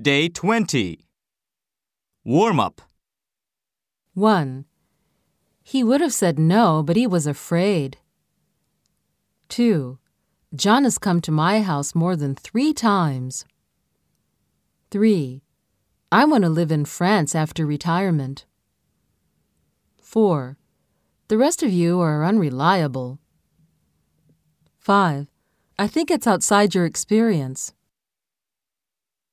Day 20. Warm up. 1. He would have said no, but he was afraid. 2. John has come to my house more than three times. 3. I want to live in France after retirement. 4. The rest of you are unreliable. 5. I think it's outside your experience.